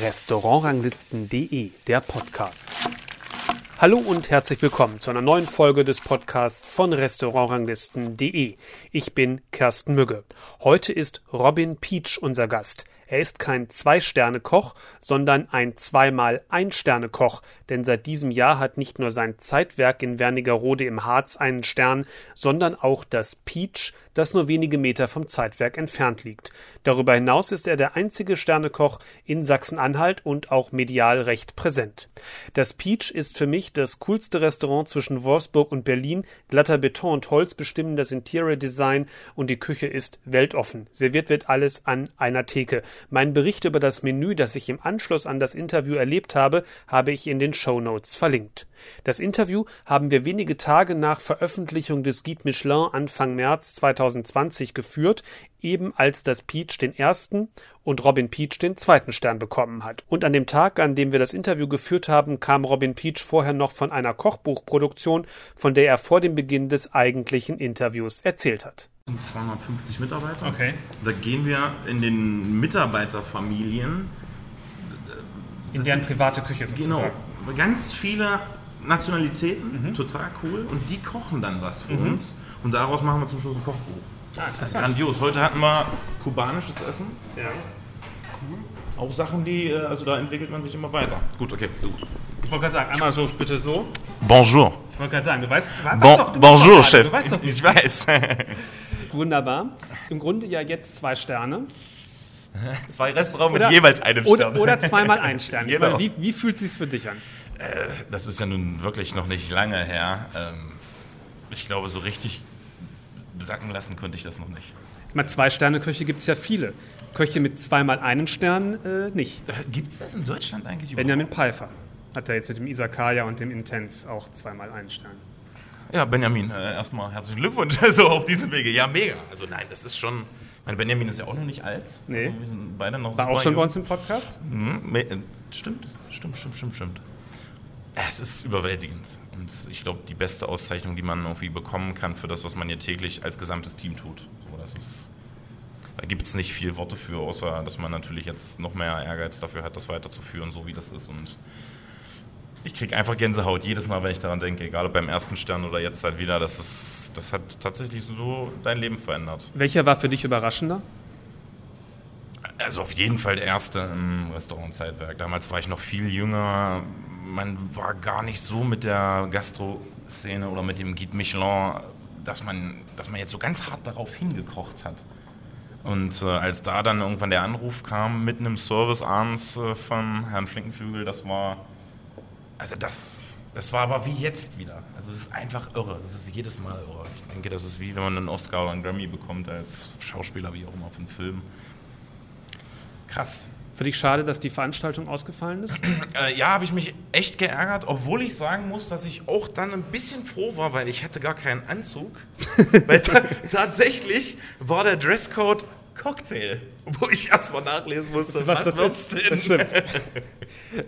Restaurantranglisten.de, der Podcast. Hallo und herzlich willkommen zu einer neuen Folge des Podcasts von Restaurantranglisten.de. Ich bin Kersten Mügge. Heute ist Robin Peach unser Gast. Er ist kein Zwei-Sterne-Koch, sondern ein zweimal Ein-Sterne-Koch, denn seit diesem Jahr hat nicht nur sein Zeitwerk in Wernigerode im Harz einen Stern, sondern auch das Peach, das nur wenige Meter vom Zeitwerk entfernt liegt. Darüber hinaus ist er der einzige Sternekoch in Sachsen-Anhalt und auch medial recht präsent. Das Peach ist für mich das coolste Restaurant zwischen Wolfsburg und Berlin. Glatter Beton und Holz bestimmen das Interior Design und die Küche ist weltoffen. Serviert wird alles an einer Theke. Mein Bericht über das Menü, das ich im Anschluss an das Interview erlebt habe, habe ich in den Show Notes verlinkt. Das Interview haben wir wenige Tage nach Veröffentlichung des Guide Michelin Anfang März 2020 geführt, eben als das Peach den ersten und Robin Peach den zweiten Stern bekommen hat. Und an dem Tag, an dem wir das Interview geführt haben, kam Robin Peach vorher noch von einer Kochbuchproduktion, von der er vor dem Beginn des eigentlichen Interviews erzählt hat. 250 Mitarbeiter. Okay. Da gehen wir in den Mitarbeiterfamilien. In deren private Küche Genau. Ganz viele Nationalitäten, total cool. Und die kochen dann was für uns. Und daraus machen wir zum Schluss ein Kochbuch. Ah, interessant. Grandios. Heute hatten wir kubanisches Essen. Ja. Auch Sachen, die, äh, also da entwickelt man sich immer weiter. Gut, okay. Ich wollte gerade sagen, einmal so bitte so. Bonjour. Ich wollte gerade sagen, du weißt, du weißt Bon, doch, du bonjour, Chef. Du weißt doch, ich weiß. Wunderbar. Im Grunde ja jetzt zwei Sterne. Zwei Restaurants mit jeweils einem oder, Stern. Oder zweimal ein Stern. Genau. meine, wie, wie fühlt es sich für dich an? Das ist ja nun wirklich noch nicht lange her. Ähm, Ich glaube, so richtig sacken lassen konnte ich das noch nicht. Ich meine, zwei Sterne Köche gibt es ja viele. Köche mit zweimal einem Stern äh, nicht. Gibt es das in Deutschland eigentlich Benjamin Pfeiffer hat er jetzt mit dem Isakaya und dem Intense auch zweimal einen Stern. Ja, Benjamin, äh, erstmal herzlichen Glückwunsch also auf diesem Wege. Ja, mega. Also nein, das ist schon. Mein Benjamin ist ja auch noch nicht alt. Nee. Also wir sind beide noch War auch schon bei jung. uns im Podcast? Mhm, äh, Stimmt, stimmt, stimmt, stimmt, stimmt. Es ist überwältigend. Und ich glaube, die beste Auszeichnung, die man irgendwie bekommen kann für das, was man hier täglich als gesamtes Team tut. So, das ist, da gibt es nicht viel Worte für, außer dass man natürlich jetzt noch mehr Ehrgeiz dafür hat, das weiterzuführen, so wie das ist. Und ich kriege einfach Gänsehaut jedes Mal, wenn ich daran denke, egal ob beim ersten Stern oder jetzt halt wieder. Das, ist, das hat tatsächlich so dein Leben verändert. Welcher war für dich überraschender? Also auf jeden Fall der erste im Restaurant Zeitwerk. Damals war ich noch viel jünger. Man war gar nicht so mit der Gastro-Szene oder mit dem Guide Michelin, dass man, dass man jetzt so ganz hart darauf hingekocht hat. Und äh, als da dann irgendwann der Anruf kam, mitten im Service abends äh, von Herrn Flinkenflügel, das war, also das, das war aber wie jetzt wieder. Also es ist einfach irre. Das ist jedes Mal irre. Ich denke, das ist wie wenn man einen Oscar oder einen Grammy bekommt als Schauspieler, wie auch immer, für einen Film. Krass. Für dich schade, dass die Veranstaltung ausgefallen ist? Äh, ja, habe ich mich echt geärgert, obwohl ich sagen muss, dass ich auch dann ein bisschen froh war, weil ich hatte gar keinen Anzug. weil ta tatsächlich war der Dresscode Cocktail, wo ich erstmal nachlesen musste, was, das wird's ist. denn? Das stimmt.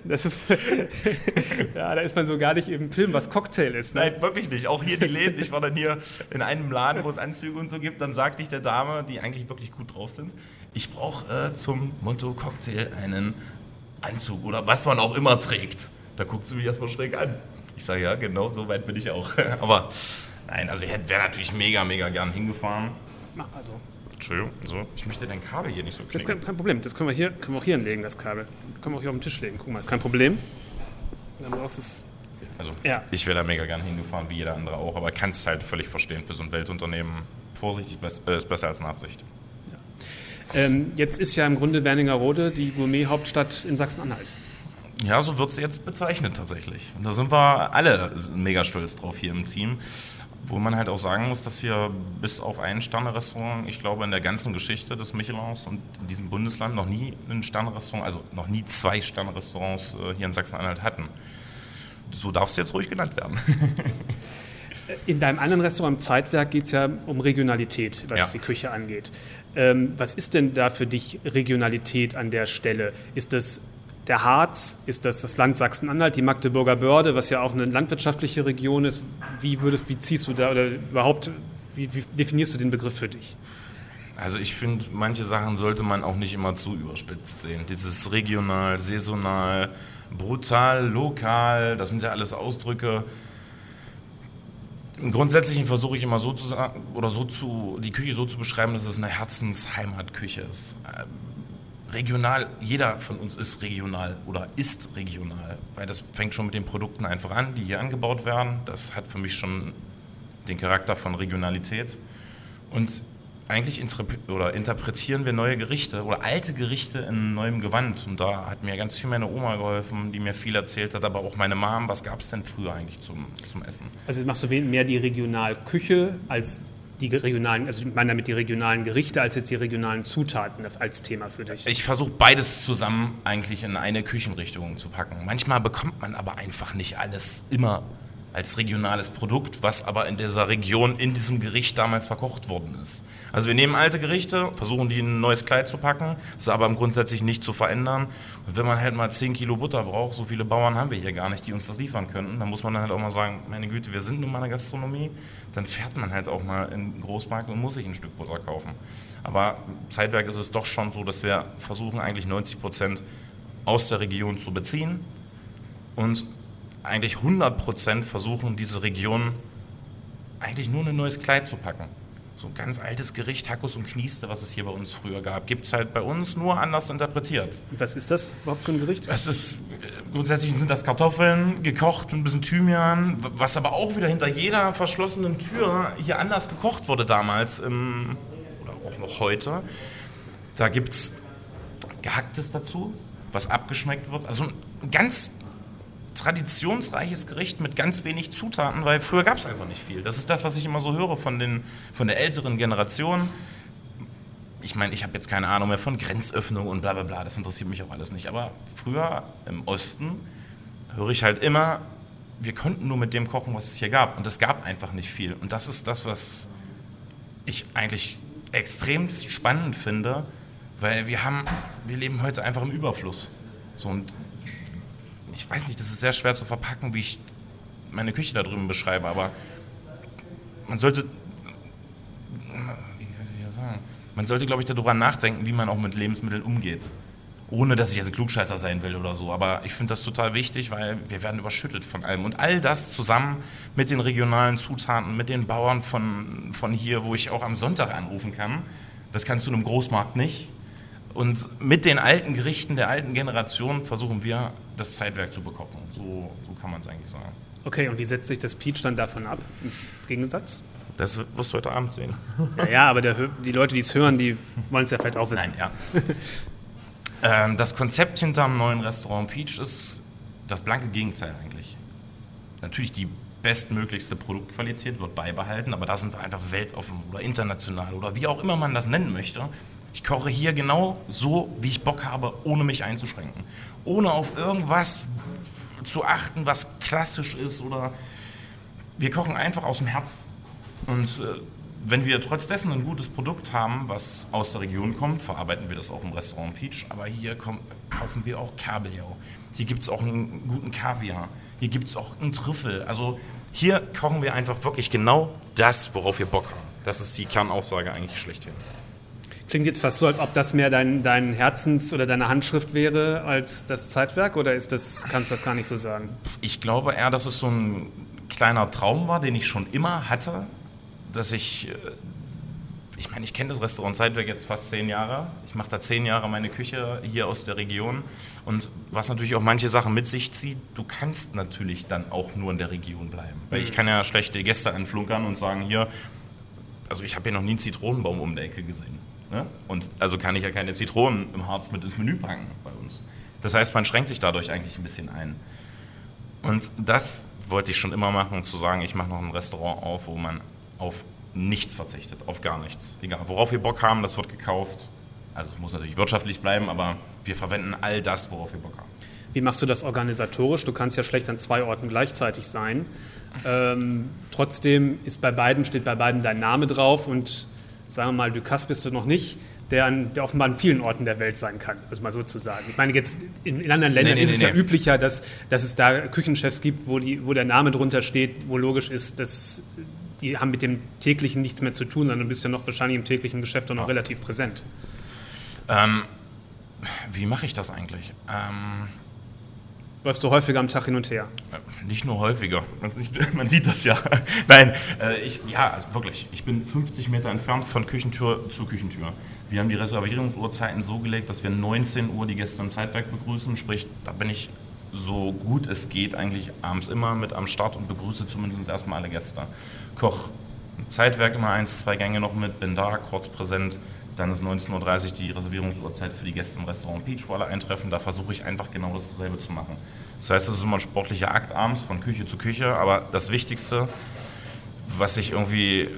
Das ist, ja, da ist man so gar nicht im Film, was Cocktail ist. Ne? Nein, wirklich nicht. Auch hier die Läden. Ich war dann hier in einem Laden, wo es Anzüge und so gibt. Dann sagte ich der Dame, die eigentlich wirklich gut drauf sind, ich brauche äh, zum Motto Cocktail einen Anzug oder was man auch immer trägt. Da guckt sie mich erstmal schräg an. Ich sage, ja, genau so weit bin ich auch. Aber nein, also ich wäre natürlich mega, mega gern hingefahren. Na, Also, Entschuldigung, so. Ich möchte dein Kabel hier nicht so das ist kein, kein Problem. Das können wir, hier, können wir auch hier hinlegen, das Kabel. Können wir auch hier auf den Tisch legen. Guck mal, kein Problem. Dann brauchst du es. Also Ja. ich wäre da mega gern hingefahren, wie jeder andere auch. Aber kann es halt völlig verstehen für so ein Weltunternehmen. Vorsichtig äh, ist besser als Nachsicht. Ähm, jetzt ist ja im Grunde Wernigerode die Gourmet-Hauptstadt in Sachsen-Anhalt. Ja, so wird sie jetzt bezeichnet tatsächlich. Und da sind wir alle mega stolz drauf hier im Team. Wo man halt auch sagen muss, dass wir bis auf ein Sterne-Restaurant, ich glaube, in der ganzen Geschichte des Michelins und in diesem Bundesland noch nie ein Sterne-Restaurant, also noch nie zwei Sterne-Restaurants äh, hier in Sachsen-Anhalt hatten. So darf es jetzt ruhig genannt werden. In deinem anderen Restaurant im Zeitwerk geht es ja um Regionalität, was Ja. die Küche angeht. Ähm, was ist denn da für dich Regionalität an der Stelle? Ist das der Harz? Ist das das Land Sachsen-Anhalt, die Magdeburger Börde, was ja auch eine landwirtschaftliche Region ist? Wie würdest, wie ziehst du da oder überhaupt, wie, wie definierst du den Begriff für dich? Also ich finde, manche Sachen sollte man auch nicht immer zu überspitzt sehen. Dieses regional, saisonal, brutal, lokal, das sind ja alles Ausdrücke. Im Grundsätzlichen versuche ich immer so zu sagen, oder so zu, die Küche so zu beschreiben, dass es eine Herzensheimatküche ist. Regional, jeder von uns ist regional oder ist regional, weil das fängt schon mit den Produkten einfach an, die hier angebaut werden. Das hat für mich schon den Charakter von Regionalität. Und eigentlich oder interpretieren wir neue Gerichte oder alte Gerichte in neuem Gewand. Und da hat mir ganz viel meine Oma geholfen, die mir viel erzählt hat, aber auch meine Mom. Was gab es denn früher eigentlich zum, zum Essen? Also machst du mehr die Regionalküche als die regionalen, also ich meine damit die regionalen Gerichte als jetzt die regionalen Zutaten als Thema für dich? Ich versuche beides zusammen eigentlich in eine Küchenrichtung zu packen. Manchmal bekommt man aber einfach nicht alles immer als regionales Produkt, was aber in dieser Region, in diesem Gericht damals verkocht worden ist. Also wir nehmen alte Gerichte, versuchen die in ein neues Kleid zu packen, das aber im grundsätzlich nicht zu verändern. Und wenn man halt mal 10 Kilo Butter braucht, so viele Bauern haben wir hier gar nicht, die uns das liefern könnten, dann muss man dann halt auch mal sagen, meine Güte, wir sind nun mal eine Gastronomie, dann fährt man halt auch mal in den Großmarkt und muss sich ein Stück Butter kaufen. Aber Zeitwerk ist es doch schon so, dass wir versuchen eigentlich 90 Prozent aus der Region zu beziehen und eigentlich 100 Prozent versuchen, diese Region eigentlich nur in ein neues Kleid zu packen. So ein ganz altes Gericht, Hackus und Knieste, was es hier bei uns früher gab, gibt es halt bei uns nur anders interpretiert. Was ist das überhaupt für ein Gericht? Das ist, grundsätzlich sind das Kartoffeln, gekocht mit ein bisschen Thymian, was aber auch wieder hinter jeder verschlossenen Tür hier anders gekocht wurde damals im, oder auch noch heute. Da gibt es Gehacktes dazu, was abgeschmeckt wird. Also ein ganz traditionsreiches Gericht mit ganz wenig Zutaten, weil früher gab es einfach nicht viel. Das ist das, was ich immer so höre von, den, von der älteren Generation. Ich meine, ich habe jetzt keine Ahnung mehr von Grenzöffnung und bla bla bla, das interessiert mich auch alles nicht. Aber früher im Osten höre ich halt immer, wir konnten nur mit dem kochen, was es hier gab. Und es gab einfach nicht viel. Und das ist das, was ich eigentlich extrem spannend finde, weil wir haben, wir leben heute einfach im Überfluss. So, und ich weiß nicht, das ist sehr schwer zu verpacken, wie ich meine Küche da drüben beschreibe, aber man sollte, wie soll ich das sagen, man sollte, glaube ich, darüber nachdenken, wie man auch mit Lebensmitteln umgeht. Ohne, dass ich jetzt ein Klugscheißer sein will oder so. Aber ich finde das total wichtig, weil wir werden überschüttet von allem. Und all das zusammen mit den regionalen Zutaten, mit den Bauern von, von hier, wo ich auch am Sonntag anrufen kann, das kannst du in einem Großmarkt nicht. Und mit den alten Gerichten der alten Generation versuchen wir das Zeitwerk zu bekochen. So, so kann man es eigentlich sagen. Okay, und wie setzt sich das Peach dann davon ab, im Gegensatz? Das wirst du heute Abend sehen. Ja, ja aber der, die Leute, die es hören, die wollen es ja vielleicht auch wissen. Nein, ja. ähm, das Konzept hinter dem neuen Restaurant Peach ist das blanke Gegenteil eigentlich. Natürlich die bestmöglichste Produktqualität wird beibehalten, aber da sind wir einfach weltoffen oder international oder wie auch immer man das nennen möchte. Ich koche hier genau so, wie ich Bock habe, ohne mich einzuschränken. Ohne auf irgendwas zu achten, was klassisch ist oder wir kochen einfach aus dem Herz. Und äh, wenn wir trotz dessen ein gutes Produkt haben, was aus der Region kommt, verarbeiten wir das auch im Restaurant Peach. Aber hier kommt, kaufen wir auch Kabeljau. Hier gibt es auch einen guten Kaviar. Hier gibt es auch einen Trüffel. Also hier kochen wir einfach wirklich genau das, worauf wir Bock haben. Das ist die Kernaussage eigentlich schlechthin. Klingt jetzt fast so, als ob das mehr dein, dein Herzens- oder deine Handschrift wäre als das Zeitwerk oder ist das, kannst du das gar nicht so sagen? Ich glaube eher, dass es so ein kleiner Traum war, den ich schon immer hatte, dass ich, äh, ich meine, ich kenne das Restaurant Zeitwerk jetzt fast zehn Jahre. Ich mache da zehn Jahre meine Küche hier aus der Region und was natürlich auch manche Sachen mit sich zieht, du kannst natürlich dann auch nur in der Region bleiben. Weil ich mhm. kann ja schlechte Gäste anflunkern und sagen, hier, also ich habe hier noch nie einen Zitronenbaum um der Ecke gesehen. Ne? Und also kann ich ja keine Zitronen im Harz mit ins Menü packen bei uns. Das heißt, man schränkt sich dadurch eigentlich ein bisschen ein. Und das wollte ich schon immer machen, zu sagen, ich mache noch ein Restaurant auf, wo man auf nichts verzichtet, auf gar nichts. Egal, worauf wir Bock haben, das wird gekauft. Also es muss natürlich wirtschaftlich bleiben, aber wir verwenden all das, worauf wir Bock haben. Wie machst du das organisatorisch? Du kannst ja schlecht an zwei Orten gleichzeitig sein. Ähm, trotzdem ist bei beiden, steht bei beiden dein Name drauf und sagen wir mal, Ducasse bist du noch nicht, der, an, der offenbar an vielen Orten der Welt sein kann, das mal so zu sagen. Ich meine, jetzt in, in anderen Ländern nee, nee, ist es nee, ja üblicher, dass, dass es da Küchenchefs gibt, wo, die, wo der Name drunter steht, wo logisch ist, dass die haben mit dem täglichen nichts mehr zu tun, sondern du bist ja noch wahrscheinlich im täglichen Geschäft auch noch ja. relativ präsent. Ähm, wie mache ich das eigentlich? Ähm, Läufst du häufiger am Tag hin und her? Nicht nur häufiger, man sieht das ja. Nein, äh, ich, ja, also wirklich. Ich bin 50 Meter entfernt von Küchentür zu Küchentür. Wir haben die Reservierungsuhrzeiten so gelegt, dass wir 19 Uhr die Gäste im Zeitwerk begrüßen. Sprich, da bin ich so gut es geht eigentlich abends immer mit am Start und begrüße zumindest erstmal alle Gäste. Koch Zeitwerk immer eins, zwei Gänge noch mit, bin da, kurz präsent. Dann ist 19.30 Uhr die Reservierungsuhrzeit für die Gäste im Restaurant Peach, wo alle eintreffen. Da versuche ich einfach genau dasselbe zu machen. Das heißt, es ist immer ein sportlicher Akt abends von Küche zu Küche. Aber das Wichtigste, was ich irgendwie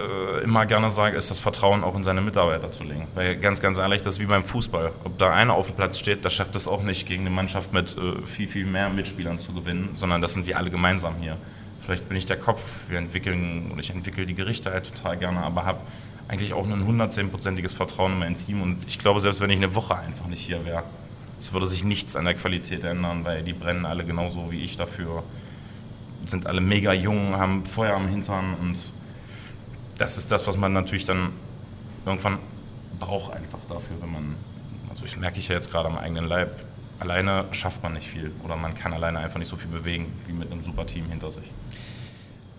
äh, immer gerne sage, ist das Vertrauen auch in seine Mitarbeiter zu legen. Weil ganz, ganz ehrlich, das ist wie beim Fußball. Ob da einer auf dem Platz steht, der schafft es auch nicht, gegen eine Mannschaft mit äh, viel, viel mehr Mitspielern zu gewinnen, sondern das sind wir alle gemeinsam hier. Vielleicht bin ich der Kopf, wir entwickeln und ich entwickle die Gerichte halt total gerne, aber habe eigentlich auch ein 110-prozentiges Vertrauen in mein Team und ich glaube, selbst wenn ich eine Woche einfach nicht hier wäre, es würde sich nichts an der Qualität ändern, weil die brennen alle genauso wie ich dafür, sind alle mega jung, haben Feuer am Hintern und das ist das, was man natürlich dann irgendwann braucht einfach dafür, wenn man, also ich merke ich ja jetzt gerade am eigenen Leib, alleine schafft man nicht viel oder man kann alleine einfach nicht so viel bewegen wie mit einem super Team hinter sich.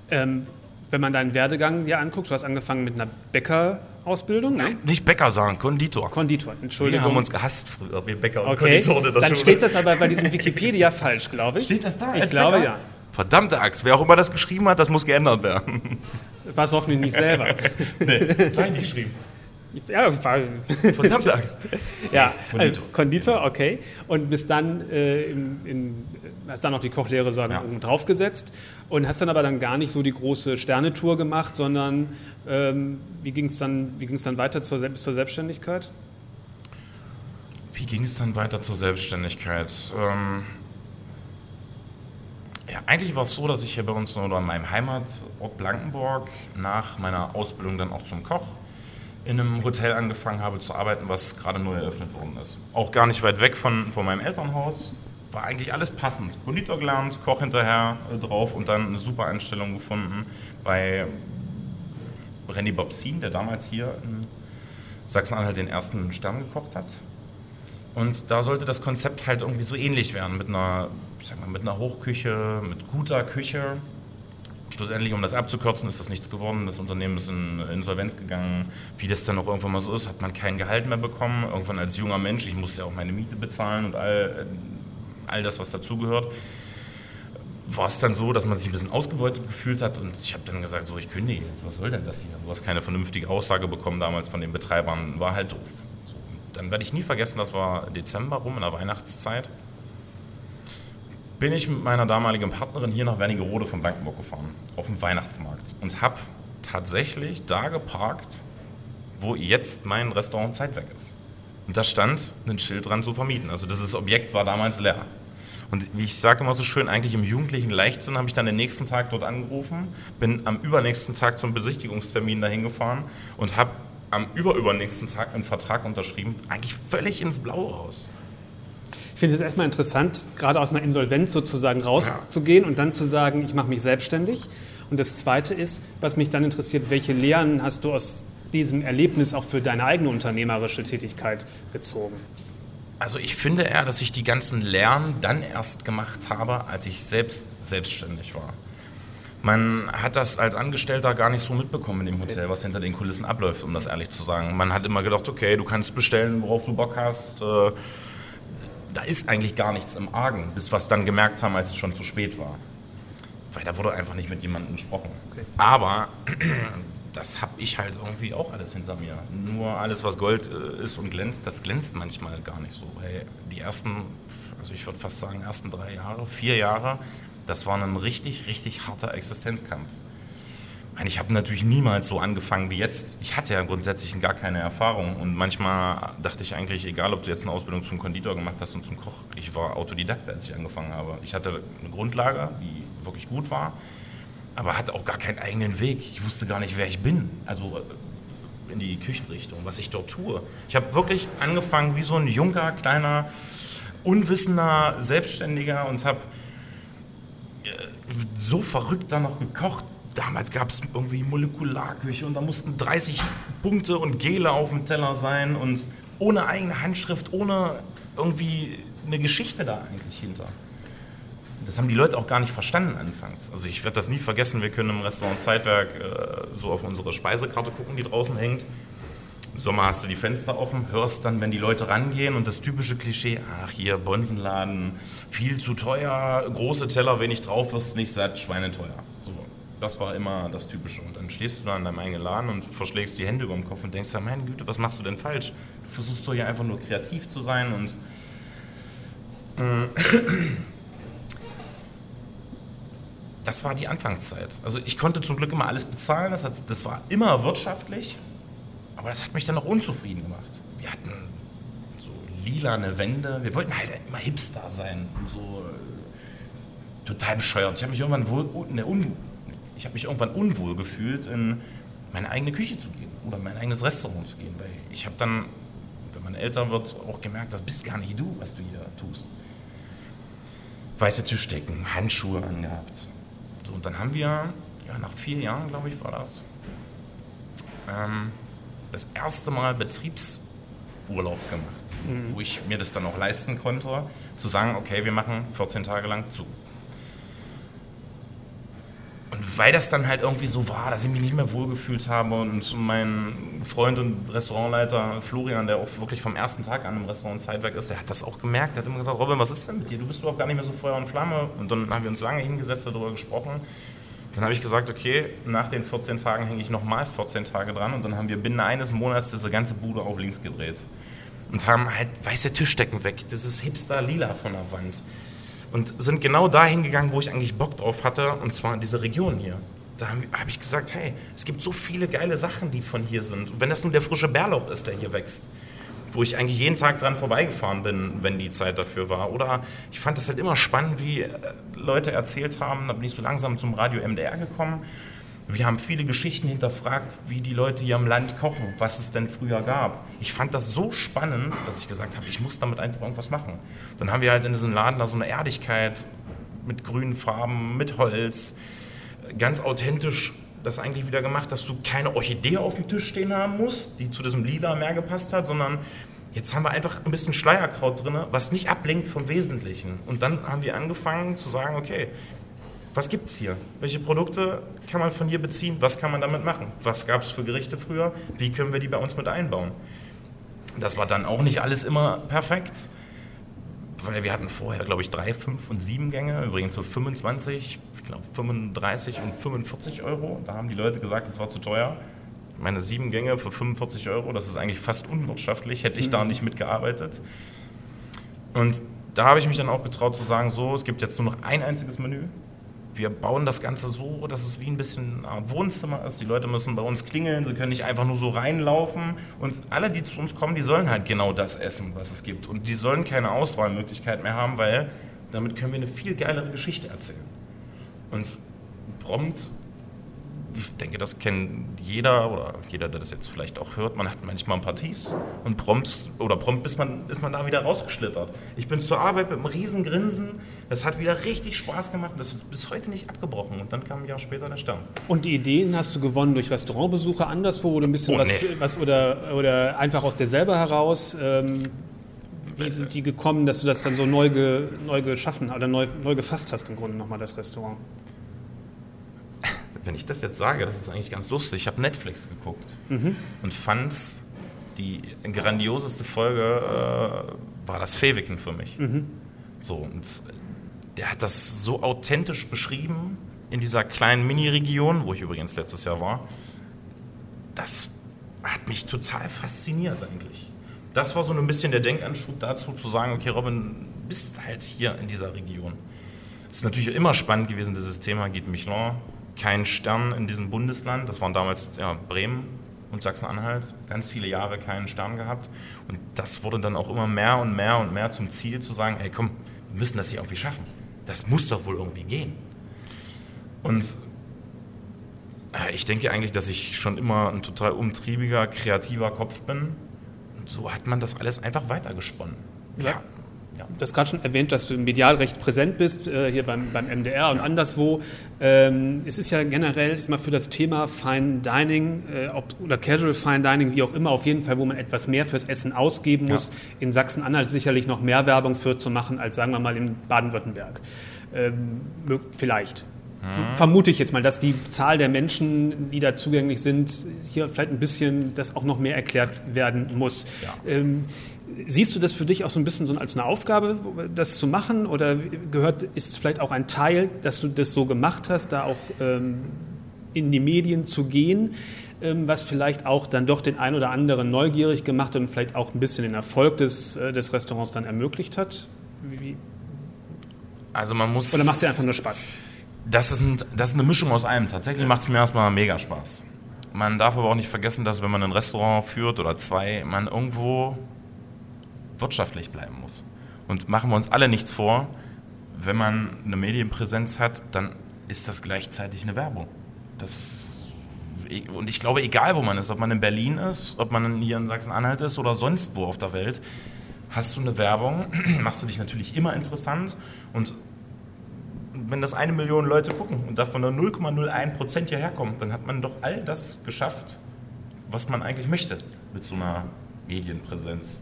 Ähm, wenn man deinen Werdegang dir anguckt, du hast angefangen mit einer Bäckerausbildung. Ne? Nein, nicht Bäcker sagen, Konditor. Konditor, Entschuldigung. Wir haben uns gehasst früher, wir Bäcker und okay. Konditoren. Dann Schule. steht das aber bei diesem Wikipedia falsch, glaube ich. Steht das da? Ich glaube Bäcker? ja. Verdammte Axt, wer auch immer das geschrieben hat, das muss geändert werden. War es hoffentlich nicht selber. nee, das habe ich nicht geschrieben. Ja, war. Verdammte Axt. ja, Konditor. Also Konditor, okay. Und bis dann, äh, in, in, hast dann noch die Kochlehre sagen, ja. draufgesetzt und hast dann aber dann gar nicht so die große Sternetour gemacht, sondern ähm, wie ging es dann, dann weiter zur, bis zur Selbstständigkeit? Wie ging es dann weiter zur Selbstständigkeit? Ähm, ja, eigentlich war es so, dass ich hier bei uns oder in meinem Heimatort Blankenburg nach meiner Ausbildung dann auch zum Koch in einem Hotel angefangen habe zu arbeiten, was gerade neu eröffnet worden ist. Auch gar nicht weit weg von, von meinem Elternhaus. War eigentlich alles passend. Konditor gelernt, Koch hinterher äh, drauf und dann eine super Einstellung gefunden bei Randy Bobsin, der damals hier in Sachsen-Anhalt den ersten Stern gekocht hat. Und da sollte das Konzept halt irgendwie so ähnlich werden, mit einer, sag mal, mit einer Hochküche, mit guter Küche. Schlussendlich, um das abzukürzen, ist das nichts geworden. Das Unternehmen ist in Insolvenz gegangen. Wie das dann auch irgendwann mal so ist, hat man kein Gehalt mehr bekommen. Irgendwann als junger Mensch, ich musste ja auch meine Miete bezahlen und all, all das, was dazugehört war es dann so, dass man sich ein bisschen ausgebeutet gefühlt hat und ich habe dann gesagt, so ich kündige jetzt, was soll denn das hier? Du hast keine vernünftige Aussage bekommen damals von den Betreibern, war halt doof dann werde ich nie vergessen, das war Dezember rum, in der Weihnachtszeit, bin ich mit meiner damaligen Partnerin hier nach Wernigerode von Blankenburg gefahren, auf dem Weihnachtsmarkt und habe tatsächlich da geparkt, wo jetzt mein Restaurant Zeitwerk ist. Und da stand ein Schild dran zu vermieten. Also dieses Objekt war damals leer. Und wie ich sage immer so schön, eigentlich im jugendlichen Leichtsinn habe ich dann den nächsten Tag dort angerufen, bin am übernächsten Tag zum Besichtigungstermin dahin gefahren und habe am überübernächsten Tag einen Vertrag unterschrieben, eigentlich völlig ins Blaue raus. Ich finde es erstmal interessant, gerade aus einer Insolvenz sozusagen rauszugehen ja. und dann zu sagen, ich mache mich selbstständig. Und das Zweite ist, was mich dann interessiert, welche Lehren hast du aus diesem Erlebnis auch für deine eigene unternehmerische Tätigkeit gezogen? Also ich finde eher, dass ich die ganzen Lernen dann erst gemacht habe, als ich selbst selbstständig war. Man hat das als Angestellter gar nicht so mitbekommen in dem Hotel, was hinter den Kulissen abläuft, um das ehrlich zu sagen. Man hat immer gedacht, okay, du kannst bestellen, worauf du Bock hast. Äh, da ist eigentlich gar nichts im Argen, bis wir es dann gemerkt haben, als es schon zu spät war. Weil da wurde einfach nicht mit jemandem gesprochen. Okay. Aber das habe ich halt irgendwie auch alles hinter mir. Nur alles, was Gold äh, ist und glänzt, das glänzt manchmal gar nicht so. Hey, die ersten, also ich würde fast sagen, ersten drei Jahre, vier Jahre das war ein richtig, richtig harter Existenzkampf. Ich habe natürlich niemals so angefangen wie jetzt. Ich hatte ja grundsätzlich gar keine Erfahrung und manchmal dachte ich eigentlich, egal ob du jetzt eine Ausbildung zum Konditor gemacht hast und zum Koch, ich war Autodidakt, als ich angefangen habe. Ich hatte eine Grundlage, die wirklich gut war, aber hatte auch gar keinen eigenen Weg. Ich wusste gar nicht, wer ich bin. Also äh, in die Küchenrichtung, was ich dort tue. Ich habe wirklich angefangen wie so ein junger, kleiner, unwissender Selbstständiger und habe so verrückt dann noch gekocht, damals gab es irgendwie Molekularküche und da mussten 30 Punkte und Gele auf dem Teller sein und ohne eigene Handschrift, ohne irgendwie eine Geschichte da eigentlich hinter. Das haben die Leute auch gar nicht verstanden anfangs. Also ich werde das nie vergessen, wir können im Restaurant Zeitwerk äh, so auf unsere Speisekarte gucken, die draußen hängt. Im Sommer hast du die Fenster offen, hörst dann, wenn die Leute rangehen und das typische Klischee, ach hier, Bonsenladen, viel zu teuer, große Teller, wenig drauf, wirst nicht satt, schweineteuer. Das war immer das Typische. Und dann stehst du da in deinem eigenen Laden und verschlägst die Hände über den Kopf und denkst, ja, meine Güte, was machst du denn falsch? Du versuchst doch hier einfach nur kreativ zu sein und das war die Anfangszeit. Also ich konnte zum Glück immer alles bezahlen, das, hat, das war immer wirtschaftlich, aber das hat mich dann noch unzufrieden gemacht. Wir hatten so lilane Wände, wir wollten halt immer Hipster sein, so äh, total bescheuert. Ich habe mich irgendwann wohl, ne, un, ich habe mich irgendwann unwohl gefühlt, in meine eigene Küche zu gehen oder mein eigenes Restaurant zu gehen, weil ich habe dann, wenn man älter wird, auch gemerkt, das bist gar nicht du, was du hier tust weiße Tischdecken, Handschuhe angehabt. So, und dann haben wir, ja, nach vier Jahren, glaube ich, war das, ähm, das erste Mal Betriebsurlaub gemacht, mhm. wo ich mir das dann auch leisten konnte, zu sagen, okay, wir machen 14 Tage lang zu. Und weil das dann halt irgendwie so war, dass ich mich nicht mehr wohlgefühlt habe und mein Freund und Restaurantleiter Florian, der auch wirklich vom ersten Tag an im Restaurant Zeitwerk ist, der hat das auch gemerkt. Der hat immer gesagt, Robin, was ist denn mit dir? Du bist doch gar nicht mehr so Feuer und Flamme. Und dann haben wir uns lange hingesetzt, darüber gesprochen. Dann habe ich gesagt, okay, nach den 14 Tagen hänge ich nochmal 14 Tage dran und dann haben wir binnen eines Monats diese ganze Bude auf links gedreht. Und haben halt weiße Tischdecken weg, Das ist Hipster-Lila von der Wand und sind genau dahin gegangen, wo ich eigentlich Bock drauf hatte, und zwar in diese Region hier. Da habe hab ich gesagt, hey, es gibt so viele geile Sachen, die von hier sind. Und wenn das nun der frische Bärlauch ist, der hier wächst, wo ich eigentlich jeden Tag dran vorbeigefahren bin, wenn die Zeit dafür war. Oder ich fand das halt immer spannend, wie äh, Leute erzählt haben, da bin ich so langsam zum Radio MDR gekommen wir haben viele Geschichten hinterfragt, wie die Leute hier im Land kochen, was es denn früher gab. Ich fand das so spannend, dass ich gesagt habe, ich muss damit einfach irgendwas machen. Dann haben wir halt in diesem Laden da so eine Erdigkeit mit grünen Farben, mit Holz, ganz authentisch das eigentlich wieder gemacht, dass du keine Orchidee auf dem Tisch stehen haben musst, die zu diesem Lila mehr gepasst hat, sondern jetzt haben wir einfach ein bisschen Schleierkraut drin, was nicht ablenkt vom Wesentlichen. Und dann haben wir angefangen zu sagen, okay, was gibt es hier? Welche Produkte kann man von hier beziehen? Was kann man damit machen? Was gab es für Gerichte früher? Wie können wir die bei uns mit einbauen? Das war dann auch nicht alles immer perfekt, weil wir hatten vorher, glaube ich, drei, fünf und sieben Gänge, übrigens für 25, ich glaube 35 und 45 Euro. Da haben die Leute gesagt, das war zu teuer. Meine sieben Gänge für 45 Euro, das ist eigentlich fast unwirtschaftlich, hätte ich mhm. da nicht mitgearbeitet. Und da habe ich mich dann auch getraut zu sagen, so, es gibt jetzt nur noch ein einziges Menü, wir bauen das Ganze so, dass es wie ein bisschen ein Wohnzimmer ist. Die Leute müssen bei uns klingeln, sie können nicht einfach nur so reinlaufen. Und alle, die zu uns kommen, die sollen halt genau das essen, was es gibt. Und die sollen keine Auswahlmöglichkeit mehr haben, weil damit können wir eine viel geilere Geschichte erzählen. Und prompt ich denke, das kennt jeder oder jeder, der das jetzt vielleicht auch hört. Man hat manchmal ein paar Tiefs und prompt oder prompt ist man, ist man da wieder rausgeschlittert. Ich bin zur Arbeit mit einem riesen Grinsen. Das hat wieder richtig Spaß gemacht. Das ist bis heute nicht abgebrochen. Und dann kam ein Jahr später der Stern. Und die Ideen hast du gewonnen durch Restaurantbesuche anderswo oder ein bisschen oh, was, nee. was oder, oder einfach aus dir selber heraus? Ähm, wie sind die gekommen, dass du das dann so neu, ge, neu geschaffen oder neu, neu gefasst hast im Grunde nochmal das Restaurant? Wenn ich das jetzt sage, das ist eigentlich ganz lustig. Ich habe Netflix geguckt mhm. und fand die grandioseste Folge äh, war das Fewiken für mich. Mhm. So, und der hat das so authentisch beschrieben in dieser kleinen Mini-Region, wo ich übrigens letztes Jahr war. Das hat mich total fasziniert eigentlich. Das war so ein bisschen der Denkanschub dazu, zu sagen, okay, Robin, bist halt hier in dieser Region. Es ist natürlich immer spannend gewesen, dieses Thema Guide Michelin, kein Stern in diesem Bundesland. Das waren damals ja, Bremen und Sachsen-Anhalt. Ganz viele Jahre keinen Stern gehabt. Und das wurde dann auch immer mehr und mehr und mehr zum Ziel zu sagen, hey komm, wir müssen das hier irgendwie schaffen. Das muss doch wohl irgendwie gehen. Und äh, ich denke eigentlich, dass ich schon immer ein total umtriebiger, kreativer Kopf bin. Und so hat man das alles einfach weitergesponnen. Ja. Ja. Du hast gerade schon erwähnt, dass du medial recht präsent bist, äh, hier beim, beim MDR und ja. anderswo. Ähm, es ist ja generell ist mal für das Thema Fine Dining äh, ob, oder Casual Fine Dining, wie auch immer, auf jeden Fall, wo man etwas mehr fürs Essen ausgeben muss, ja. in Sachsen-Anhalt sicherlich noch mehr Werbung für zu machen, als sagen wir mal in Baden-Württemberg. Ähm, vielleicht. Mhm. Vermute ich jetzt mal, dass die Zahl der Menschen, die da zugänglich sind, hier vielleicht ein bisschen das auch noch mehr erklärt werden muss. Ja. Ähm, siehst du das für dich auch so ein bisschen so als eine Aufgabe, das zu machen? Oder gehört, ist es vielleicht auch ein Teil, dass du das so gemacht hast, da auch ähm, in die Medien zu gehen? Ähm, was vielleicht auch dann doch den einen oder anderen neugierig gemacht hat und vielleicht auch ein bisschen den Erfolg des, äh, des Restaurants dann ermöglicht hat? Wie, also man muss. Oder macht es dir einfach nur Spaß? Das ist, ein, das ist eine Mischung aus allem. Tatsächlich macht es mir erstmal mega Spaß. Man darf aber auch nicht vergessen, dass wenn man ein Restaurant führt oder zwei, man irgendwo wirtschaftlich bleiben muss. Und machen wir uns alle nichts vor, wenn man eine Medienpräsenz hat, dann ist das gleichzeitig eine Werbung. Das und ich glaube, egal wo man ist, ob man in Berlin ist, ob man hier in Sachsen-Anhalt ist oder sonst wo auf der Welt, hast du eine Werbung, machst du dich natürlich immer interessant und wenn das eine Million Leute gucken und davon nur 0,01 Prozent hierher kommen, dann hat man doch all das geschafft, was man eigentlich möchte mit so einer Medienpräsenz.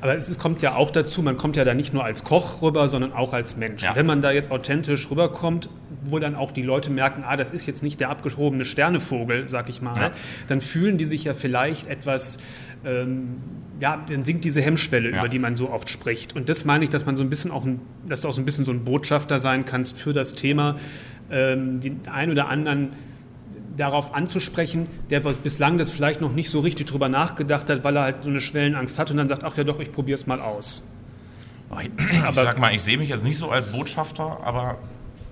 Aber es kommt ja auch dazu, man kommt ja da nicht nur als Koch rüber, sondern auch als Mensch. Ja. Wenn man da jetzt authentisch rüberkommt, wo dann auch die Leute merken, ah, das ist jetzt nicht der abgeschobene Sternevogel, sag ich mal, ja. dann fühlen die sich ja vielleicht etwas ähm, ja, dann sinkt diese Hemmschwelle, ja. über die man so oft spricht. Und das meine ich, dass man so ein bisschen auch, ein, dass du auch so ein bisschen so ein Botschafter sein kannst für das Thema, ähm, den einen oder anderen darauf anzusprechen, der bislang das vielleicht noch nicht so richtig drüber nachgedacht hat, weil er halt so eine Schwellenangst hat und dann sagt, ach ja doch, ich probiere es mal aus. Ich, ich sag mal, ich sehe mich jetzt nicht so als Botschafter, aber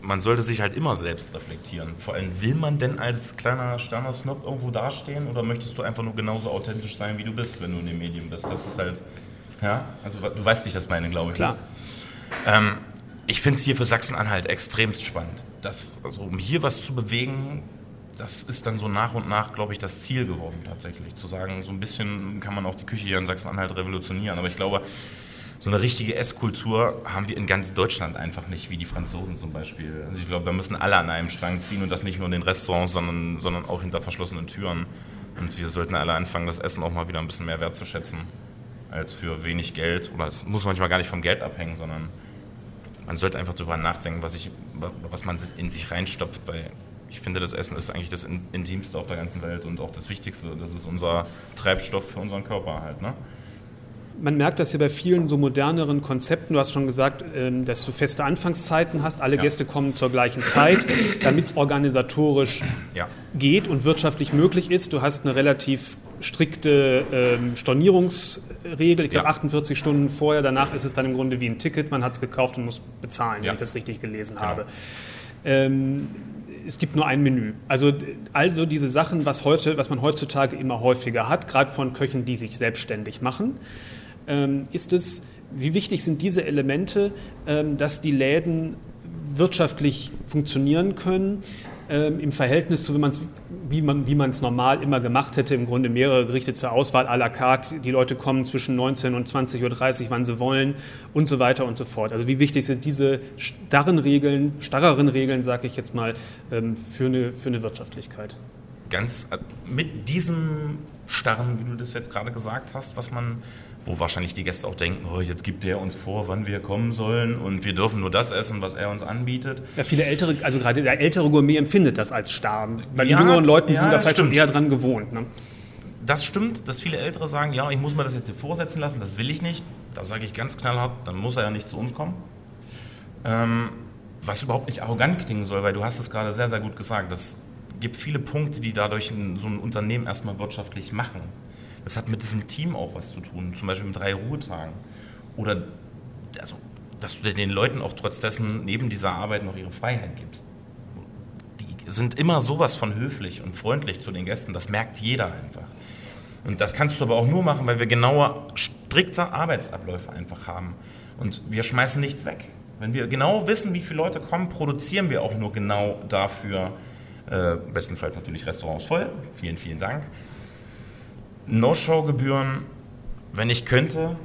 man sollte sich halt immer selbst reflektieren. Vor allem, will man denn als kleiner Sterner-Snob irgendwo dastehen oder möchtest du einfach nur genauso authentisch sein, wie du bist, wenn du in den Medien bist? Das ist halt, ja, also du weißt, wie ich das meine, glaube ich. Klar. Ähm, ich finde es hier für Sachsen-Anhalt extremst spannend. Das, also, um hier was zu bewegen, das ist dann so nach und nach, glaube ich, das Ziel geworden tatsächlich. Zu sagen, so ein bisschen kann man auch die Küche hier in Sachsen-Anhalt revolutionieren. Aber ich glaube, so eine richtige Esskultur haben wir in ganz Deutschland einfach nicht, wie die Franzosen zum Beispiel. Also ich glaube, da müssen alle an einem Strang ziehen und das nicht nur in den Restaurants, sondern, sondern auch hinter verschlossenen Türen. Und wir sollten alle anfangen, das Essen auch mal wieder ein bisschen mehr wertzuschätzen als für wenig Geld. Oder es muss manchmal gar nicht vom Geld abhängen, sondern man sollte einfach darüber nachdenken, was, ich, was man in sich reinstopft, weil ich finde, das Essen ist eigentlich das Intimste auf der ganzen Welt und auch das Wichtigste. Das ist unser Treibstoff für unseren Körper halt. Ne? man merkt das ja bei vielen so moderneren Konzepten. Du hast schon gesagt, ähm, dass du feste Anfangszeiten hast. Alle ja. Gäste kommen zur gleichen Zeit, damit es organisatorisch ja. geht und wirtschaftlich möglich ist. Du hast eine relativ strikte ähm, Stornierungsregel. Ich glaube, ja. 48 Stunden vorher. Danach ist es dann im Grunde wie ein Ticket. Man hat es gekauft und muss bezahlen, wenn ich das richtig gelesen genau. habe. Ähm, es gibt nur ein Menü. Also also diese Sachen, was, heute, was man heutzutage immer häufiger hat, gerade von Köchen, die sich selbstständig machen. Ähm, ist es, wie wichtig sind diese Elemente, ähm, dass die Läden wirtschaftlich funktionieren können, ähm, im Verhältnis zu, wie man wie es normal immer gemacht hätte, im Grunde mehrere Gerichte zur Auswahl à la carte, die Leute kommen zwischen 19 und 20.30 Uhr, wann sie wollen und so weiter und so fort. Also wie wichtig sind diese starren Regeln, starreren Regeln, sage ich jetzt mal, für eine, für eine Wirtschaftlichkeit? Ganz äh, mit diesem starren, wie du das jetzt gerade gesagt hast, was man wo wahrscheinlich die Gäste auch denken, oh, jetzt gibt der uns vor, wann wir kommen sollen und wir dürfen nur das essen, was er uns anbietet. Ja, viele ältere, also gerade der ältere Gourmet empfindet das als starr. Bei ja, jüngeren Leuten ja, sind da vielleicht stimmt. schon eher dran gewohnt. Ne? Das stimmt, dass viele Ältere sagen, ja, ich muss mir das jetzt hier vorsetzen lassen, das will ich nicht. Da sage ich ganz knallhart, dann muss er ja nicht zu uns kommen. Ähm, was überhaupt nicht arrogant klingen soll, weil du hast es gerade sehr, sehr gut gesagt. Es gibt viele Punkte, die dadurch so ein Unternehmen erstmal wirtschaftlich machen. Das hat mit diesem Team auch was zu tun, zum Beispiel mit drei Ruhetagen. Oder also, dass du den Leuten auch trotz dessen neben dieser Arbeit noch ihre Freiheit gibst. Die sind immer sowas von höflich und freundlich zu den Gästen, das merkt jeder einfach. Und das kannst du aber auch nur machen, weil wir genaue, strikte Arbeitsabläufe einfach haben. Und wir schmeißen nichts weg. Wenn wir genau wissen, wie viele Leute kommen, produzieren wir auch nur genau dafür, äh, bestenfalls natürlich Restaurants voll. Vielen, vielen Dank. No-Show-Gebühren, wenn ich könnte,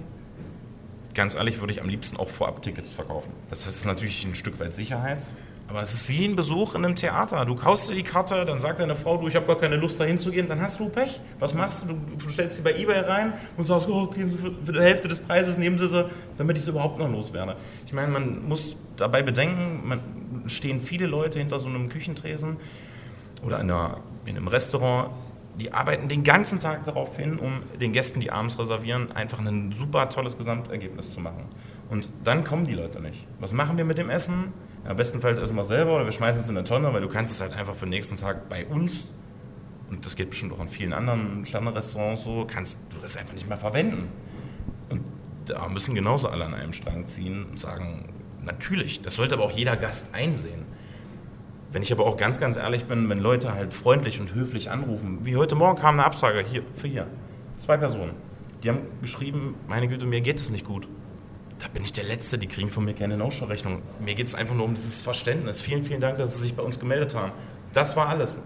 ganz ehrlich, würde ich am liebsten auch vorab Tickets verkaufen. Das heißt, es ist natürlich ein Stück weit Sicherheit. Aber es ist wie ein Besuch in einem Theater. Du kaufst dir die Karte, dann sagt deine Frau, du, ich habe gar keine Lust dahin zu gehen, dann hast du Pech. Was machst du? Du stellst sie bei Ebay rein und sagst, oh, gehen Sie für die Hälfte des Preises, nehmen Sie sie, damit ich sie überhaupt noch loswerde. Ich meine, man muss dabei bedenken, man stehen viele Leute hinter so einem Küchentresen oder in, einer, in einem Restaurant, die arbeiten den ganzen Tag darauf hin, um den Gästen, die abends reservieren, einfach ein super tolles Gesamtergebnis zu machen. Und dann kommen die Leute nicht. Was machen wir mit dem Essen? Ja, bestenfalls essen wir selber oder wir schmeißen es in eine Tonne, weil du kannst es halt einfach für den nächsten Tag bei uns, und das geht bestimmt auch in vielen anderen Sterne-Restaurants so, kannst du das einfach nicht mehr verwenden. Und da müssen genauso alle an einem Strang ziehen und sagen, natürlich, das sollte aber auch jeder Gast einsehen. Wenn ich aber auch ganz, ganz ehrlich bin, wenn Leute halt freundlich und höflich anrufen, wie heute Morgen kam eine Absage hier für hier, zwei Personen, die haben geschrieben, meine Güte, mir geht es nicht gut. Da bin ich der Letzte, die kriegen von mir keine No-Show-Rechnung. Mir geht es einfach nur um dieses Verständnis. Vielen, vielen Dank, dass Sie sich bei uns gemeldet haben. Das war alles.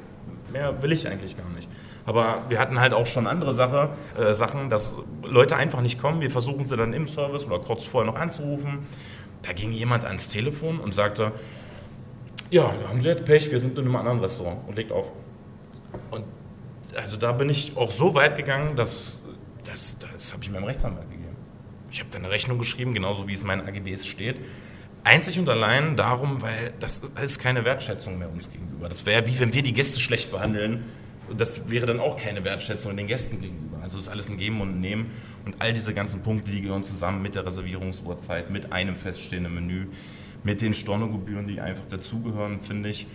Mehr will ich eigentlich gar nicht. Aber wir hatten halt auch schon andere Sache, äh, Sachen, dass Leute einfach nicht kommen. Wir versuchen sie dann im Service oder kurz vorher noch anzurufen. Da ging jemand ans Telefon und sagte, ja, da haben Sie jetzt Pech, wir sind in einem anderen Restaurant und legt auf. Und also da bin ich auch so weit gegangen, dass das, das habe ich meinem Rechtsanwalt gegeben. Ich habe da eine Rechnung geschrieben, genauso wie es in meinen AGBs steht. Einzig und allein darum, weil das ist keine Wertschätzung mehr uns gegenüber. Das wäre wie wenn wir die Gäste schlecht behandeln. Das wäre dann auch keine Wertschätzung den Gästen gegenüber. Also es ist alles ein Geben und ein Nehmen. Und all diese ganzen Punkte, die gehören zusammen mit der Reservierungsuhrzeit, mit einem feststehenden Menü mit den Stornogebühren, die einfach dazugehören, finde ich.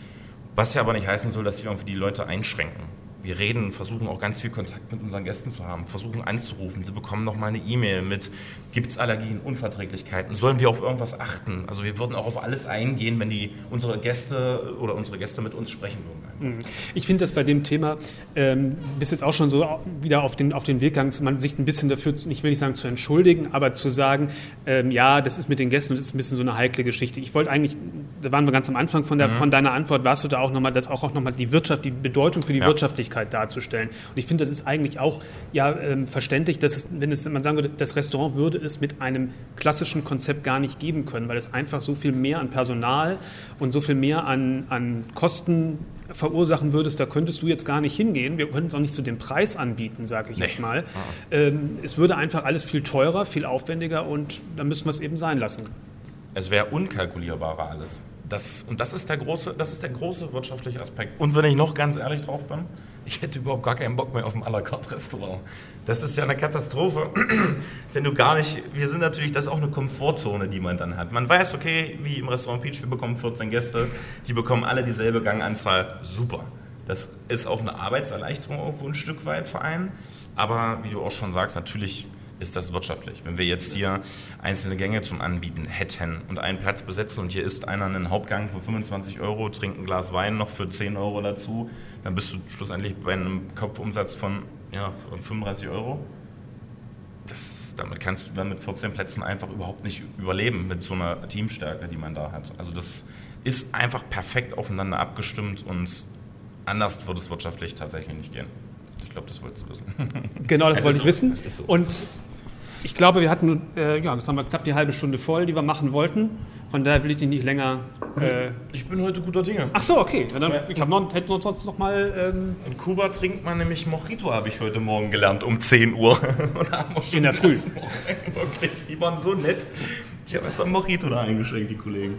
Was ja aber nicht heißen soll, dass wir irgendwie die Leute einschränken wir reden, versuchen auch ganz viel Kontakt mit unseren Gästen zu haben, versuchen anzurufen. Sie bekommen noch mal eine E-Mail mit, gibt es Allergien, Unverträglichkeiten, sollen wir auf irgendwas achten? Also wir würden auch auf alles eingehen, wenn die unsere Gäste oder unsere Gäste mit uns sprechen würden. Mhm. Ich finde das bei dem Thema, ähm, bist jetzt auch schon so wieder auf den, auf den Weg gegangen, man sich ein bisschen dafür, ich will nicht sagen zu entschuldigen, aber zu sagen, ähm, ja, das ist mit den Gästen und das ist ein bisschen so eine heikle Geschichte. Ich wollte eigentlich, da waren wir ganz am Anfang von, der, mhm. von deiner Antwort, warst du da auch nochmal, dass auch, auch nochmal die Wirtschaft, die Bedeutung für die ja. Wirtschaftlichkeit Persönlichkeit darzustellen. Und ich finde, das ist eigentlich auch ja, ähm, verständlich, dass es, wenn es, man sagen würde, das Restaurant würde es mit einem klassischen Konzept gar nicht geben können, weil es einfach so viel mehr an Personal und so viel mehr an, an Kosten verursachen würdest, da könntest du jetzt gar nicht hingehen. Wir könnten es auch nicht zu dem Preis anbieten, sage ich nee. jetzt mal. Ah. Ähm, es würde einfach alles viel teurer, viel aufwendiger und da müssen wir es eben sein lassen. Es wäre unkalkulierbarer alles. Das, und das ist, der große, das ist der große wirtschaftliche Aspekt. Und wenn ich noch ganz ehrlich drauf bin, ich hätte überhaupt gar keinen Bock mehr auf ein à la carte Restaurant. Das ist ja eine Katastrophe, wenn du gar nicht, wir sind natürlich, das ist auch eine Komfortzone, die man dann hat. Man weiß, okay, wie im Restaurant Peach, wir bekommen 14 Gäste, die bekommen alle dieselbe Ganganzahl, super. Das ist auch eine Arbeitserleichterung irgendwo ein Stück weit für einen. Aber wie du auch schon sagst, natürlich ist das wirtschaftlich. Wenn wir jetzt hier einzelne Gänge zum Anbieten hätten und einen Platz besetzen und hier isst einer einen Hauptgang für 25 Euro, trinkt ein Glas Wein noch für 10 Euro dazu, dann bist du schlussendlich bei einem Kopfumsatz von ja, 35 Euro. Das, damit kannst du dann mit 14 Plätzen einfach überhaupt nicht überleben mit so einer Teamstärke, die man da hat. Also das ist einfach perfekt aufeinander abgestimmt und anders wird es wirtschaftlich tatsächlich nicht gehen. Ich glaube, das wolltest du wissen. Genau, das wollte ich so. wissen. So. Und ich glaube, wir hatten, äh, ja, das haben wir knapp die halbe Stunde voll, die wir machen wollten. Von daher will ich dich nicht länger. Äh ich bin heute guter Dinge. Ach so, okay. Ja, dann, ich habe noch, hätte sonst noch mal. Ähm in Kuba trinkt man nämlich Mojito, habe ich heute Morgen gelernt, um 10 Uhr. In der Früh. Die waren so nett. Ich habe erst mal Mojito da eingeschenkt, die Kollegen.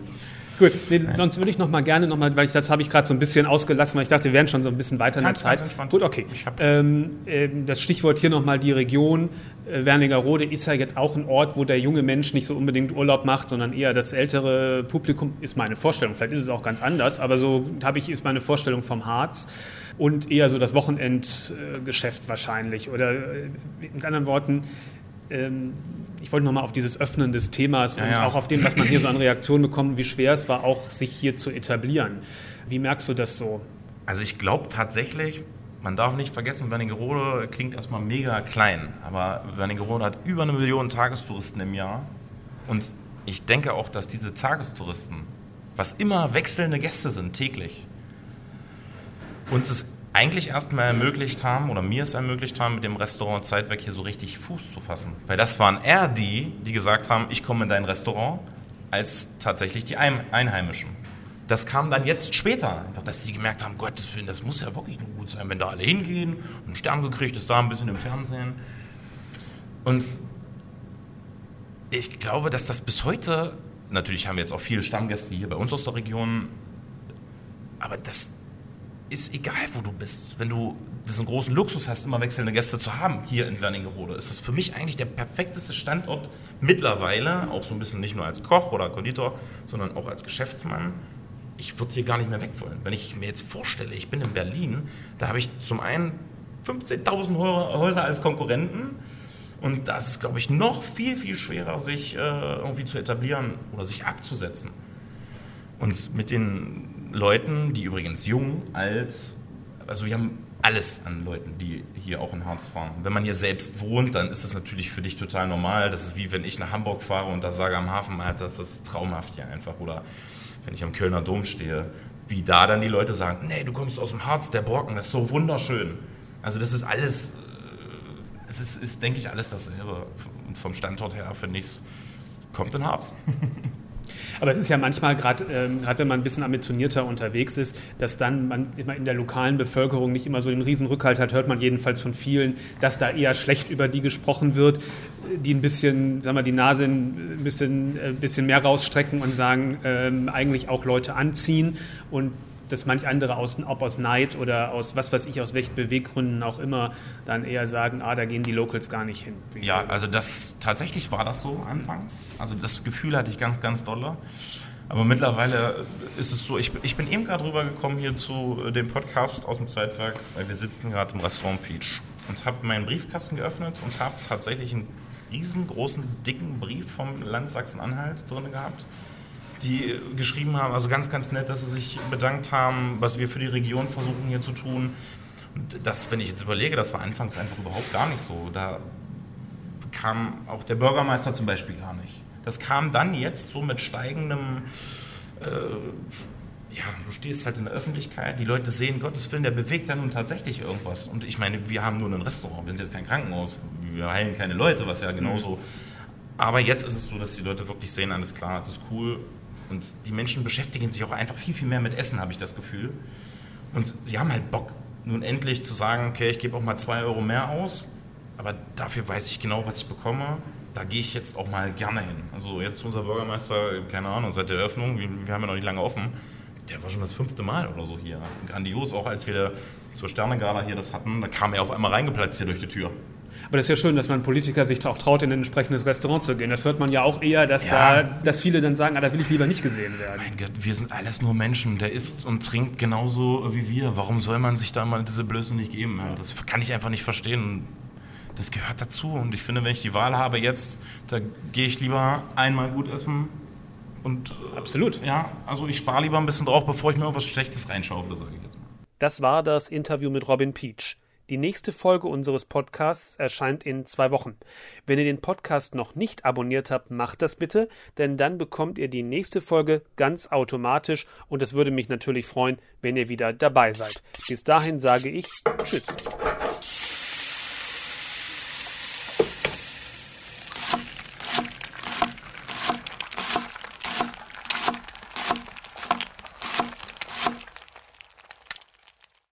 Gut, nee, sonst würde ich noch mal gerne noch mal, weil ich, das habe ich gerade so ein bisschen ausgelassen, weil ich dachte, wir wären schon so ein bisschen weiter in der Zeit. Gut, okay. Ähm, äh, das Stichwort hier noch mal die Region. Äh, Wernigerode ist ja jetzt auch ein Ort, wo der junge Mensch nicht so unbedingt Urlaub macht, sondern eher das ältere Publikum, ist meine Vorstellung. Vielleicht ist es auch ganz anders, aber so habe ich, ist meine Vorstellung vom Harz und eher so das Wochenendgeschäft wahrscheinlich. Oder äh, mit anderen Worten, ähm, ich wollte nochmal auf dieses Öffnen des Themas ja, und ja. auch auf dem, was man hier so an Reaktionen bekommt, wie schwer es war, auch sich hier zu etablieren. Wie merkst du das so? Also ich glaube tatsächlich, man darf nicht vergessen, Wernigerode klingt erstmal mega klein, aber Wernigerode hat über eine Million Tagestouristen im Jahr. Und ich denke auch, dass diese Tagestouristen, was immer wechselnde Gäste sind täglich, uns es eigentlich erstmal ermöglicht haben oder mir es ermöglicht haben, mit dem Restaurant Zeitwerk hier so richtig Fuß zu fassen. Weil das waren eher die, die gesagt haben, ich komme in dein Restaurant, als tatsächlich die Einheimischen. Das kam dann jetzt später, dass die gemerkt haben, Gottes Willen, das muss ja wirklich nur gut sein, wenn da alle hingehen und einen Stern gekriegt ist, da ein bisschen im Fernsehen. Und ich glaube, dass das bis heute, natürlich haben wir jetzt auch viele Stammgäste hier bei uns aus der Region, aber das ist egal, wo du bist. Wenn du diesen großen Luxus hast, immer wechselnde Gäste zu haben hier in Wernigerode, ist es für mich eigentlich der perfekteste Standort mittlerweile, auch so ein bisschen nicht nur als Koch oder Konditor, sondern auch als Geschäftsmann. Ich würde hier gar nicht mehr weg wollen. Wenn ich mir jetzt vorstelle, ich bin in Berlin, da habe ich zum einen 15.000 Häuser als Konkurrenten und das ist, glaube ich, noch viel, viel schwerer, sich äh, irgendwie zu etablieren oder sich abzusetzen. Und mit den Leuten, die übrigens jung, alt, also wir haben alles an Leuten, die hier auch in Harz fahren. Wenn man hier selbst wohnt, dann ist das natürlich für dich total normal. Das ist wie wenn ich nach Hamburg fahre und da sage am Hafen, Alter, das ist traumhaft hier einfach. Oder wenn ich am Kölner Dom stehe, wie da dann die Leute sagen, nee, du kommst aus dem Harz, der Brocken, das ist so wunderschön. Also das ist alles, äh, es ist, ist denke ich, alles dasselbe. Und vom Standort her finde ich kommt in Harz. Aber es ist ja manchmal, gerade ähm, wenn man ein bisschen ambitionierter unterwegs ist, dass dann man immer in der lokalen Bevölkerung nicht immer so den riesen Rückhalt hat, hört man jedenfalls von vielen, dass da eher schlecht über die gesprochen wird, die ein bisschen, sagen wir, die Nase ein bisschen, ein äh, bisschen mehr rausstrecken und sagen, ähm, eigentlich auch Leute anziehen. Und dass manch andere aus, ob aus Neid oder aus was weiß ich, aus welchen Beweggründen auch immer, dann eher sagen, ah, da gehen die Locals gar nicht hin. Ja, also das tatsächlich war das so anfangs. Also das Gefühl hatte ich ganz, ganz dolle. Aber mittlerweile ist es so, ich, ich bin eben gerade rübergekommen hier zu äh, dem Podcast aus dem Zeitwerk, weil wir sitzen gerade im Restaurant Peach und habe meinen Briefkasten geöffnet und habe tatsächlich einen riesengroßen, dicken Brief vom Land Sachsen-Anhalt drin gehabt die geschrieben haben, also ganz, ganz nett, dass sie sich bedankt haben, was wir für die Region versuchen hier zu tun. Und das, wenn ich jetzt überlege, das war anfangs einfach überhaupt gar nicht so. Da kam auch der Bürgermeister zum Beispiel gar nicht. Das kam dann jetzt so mit steigendem, äh, ja, du stehst halt in der Öffentlichkeit, die Leute sehen, Gottes Willen, der bewegt ja nun tatsächlich irgendwas. Und ich meine, wir haben nur ein Restaurant, wir sind jetzt kein Krankenhaus, wir heilen keine Leute, was ja genauso. Mhm. Aber jetzt ist es so, dass die Leute wirklich sehen, alles klar, es ist cool, und die Menschen beschäftigen sich auch einfach viel, viel mehr mit Essen, habe ich das Gefühl. Und sie haben halt Bock, nun endlich zu sagen, okay, ich gebe auch mal zwei Euro mehr aus, aber dafür weiß ich genau, was ich bekomme. Da gehe ich jetzt auch mal gerne hin. Also jetzt unser Bürgermeister, keine Ahnung, seit der Eröffnung, wir, haben ja noch nicht lange offen, der war schon das fünfte Mal oder so hier. Grandios, auch als wir zur Sternegala hier das hatten, da kam er auf einmal reingeplatzt hier durch die Tür. Aber das ist ja schön, dass man Politiker sich auch traut, in ein entsprechendes Restaurant zu gehen. Das hört man ja auch eher, dass, ja. da, dass viele dann sagen, ah, da will ich lieber nicht gesehen werden. Mein Gott, wir sind alles nur Menschen. Der isst und trinkt genauso wie wir. Warum soll man sich da mal diese Blöße nicht geben? Das kann ich einfach nicht verstehen. Das gehört dazu. Und ich finde, wenn ich die Wahl habe jetzt, da gehe ich lieber einmal gut essen. Und, äh, Absolut. Ja, also ich spare lieber ein bisschen drauf, bevor ich mir irgendwas Schlechtes reinschaufle, sage ich jetzt mal. Das war das Interview mit Robin Peach. Die nächste Folge unseres Podcasts erscheint in zwei Wochen. Wenn ihr den Podcast noch nicht abonniert habt, macht das bitte, denn dann bekommt ihr die nächste Folge ganz automatisch und es würde mich natürlich freuen, wenn ihr wieder dabei seid. Bis dahin sage ich Tschüss.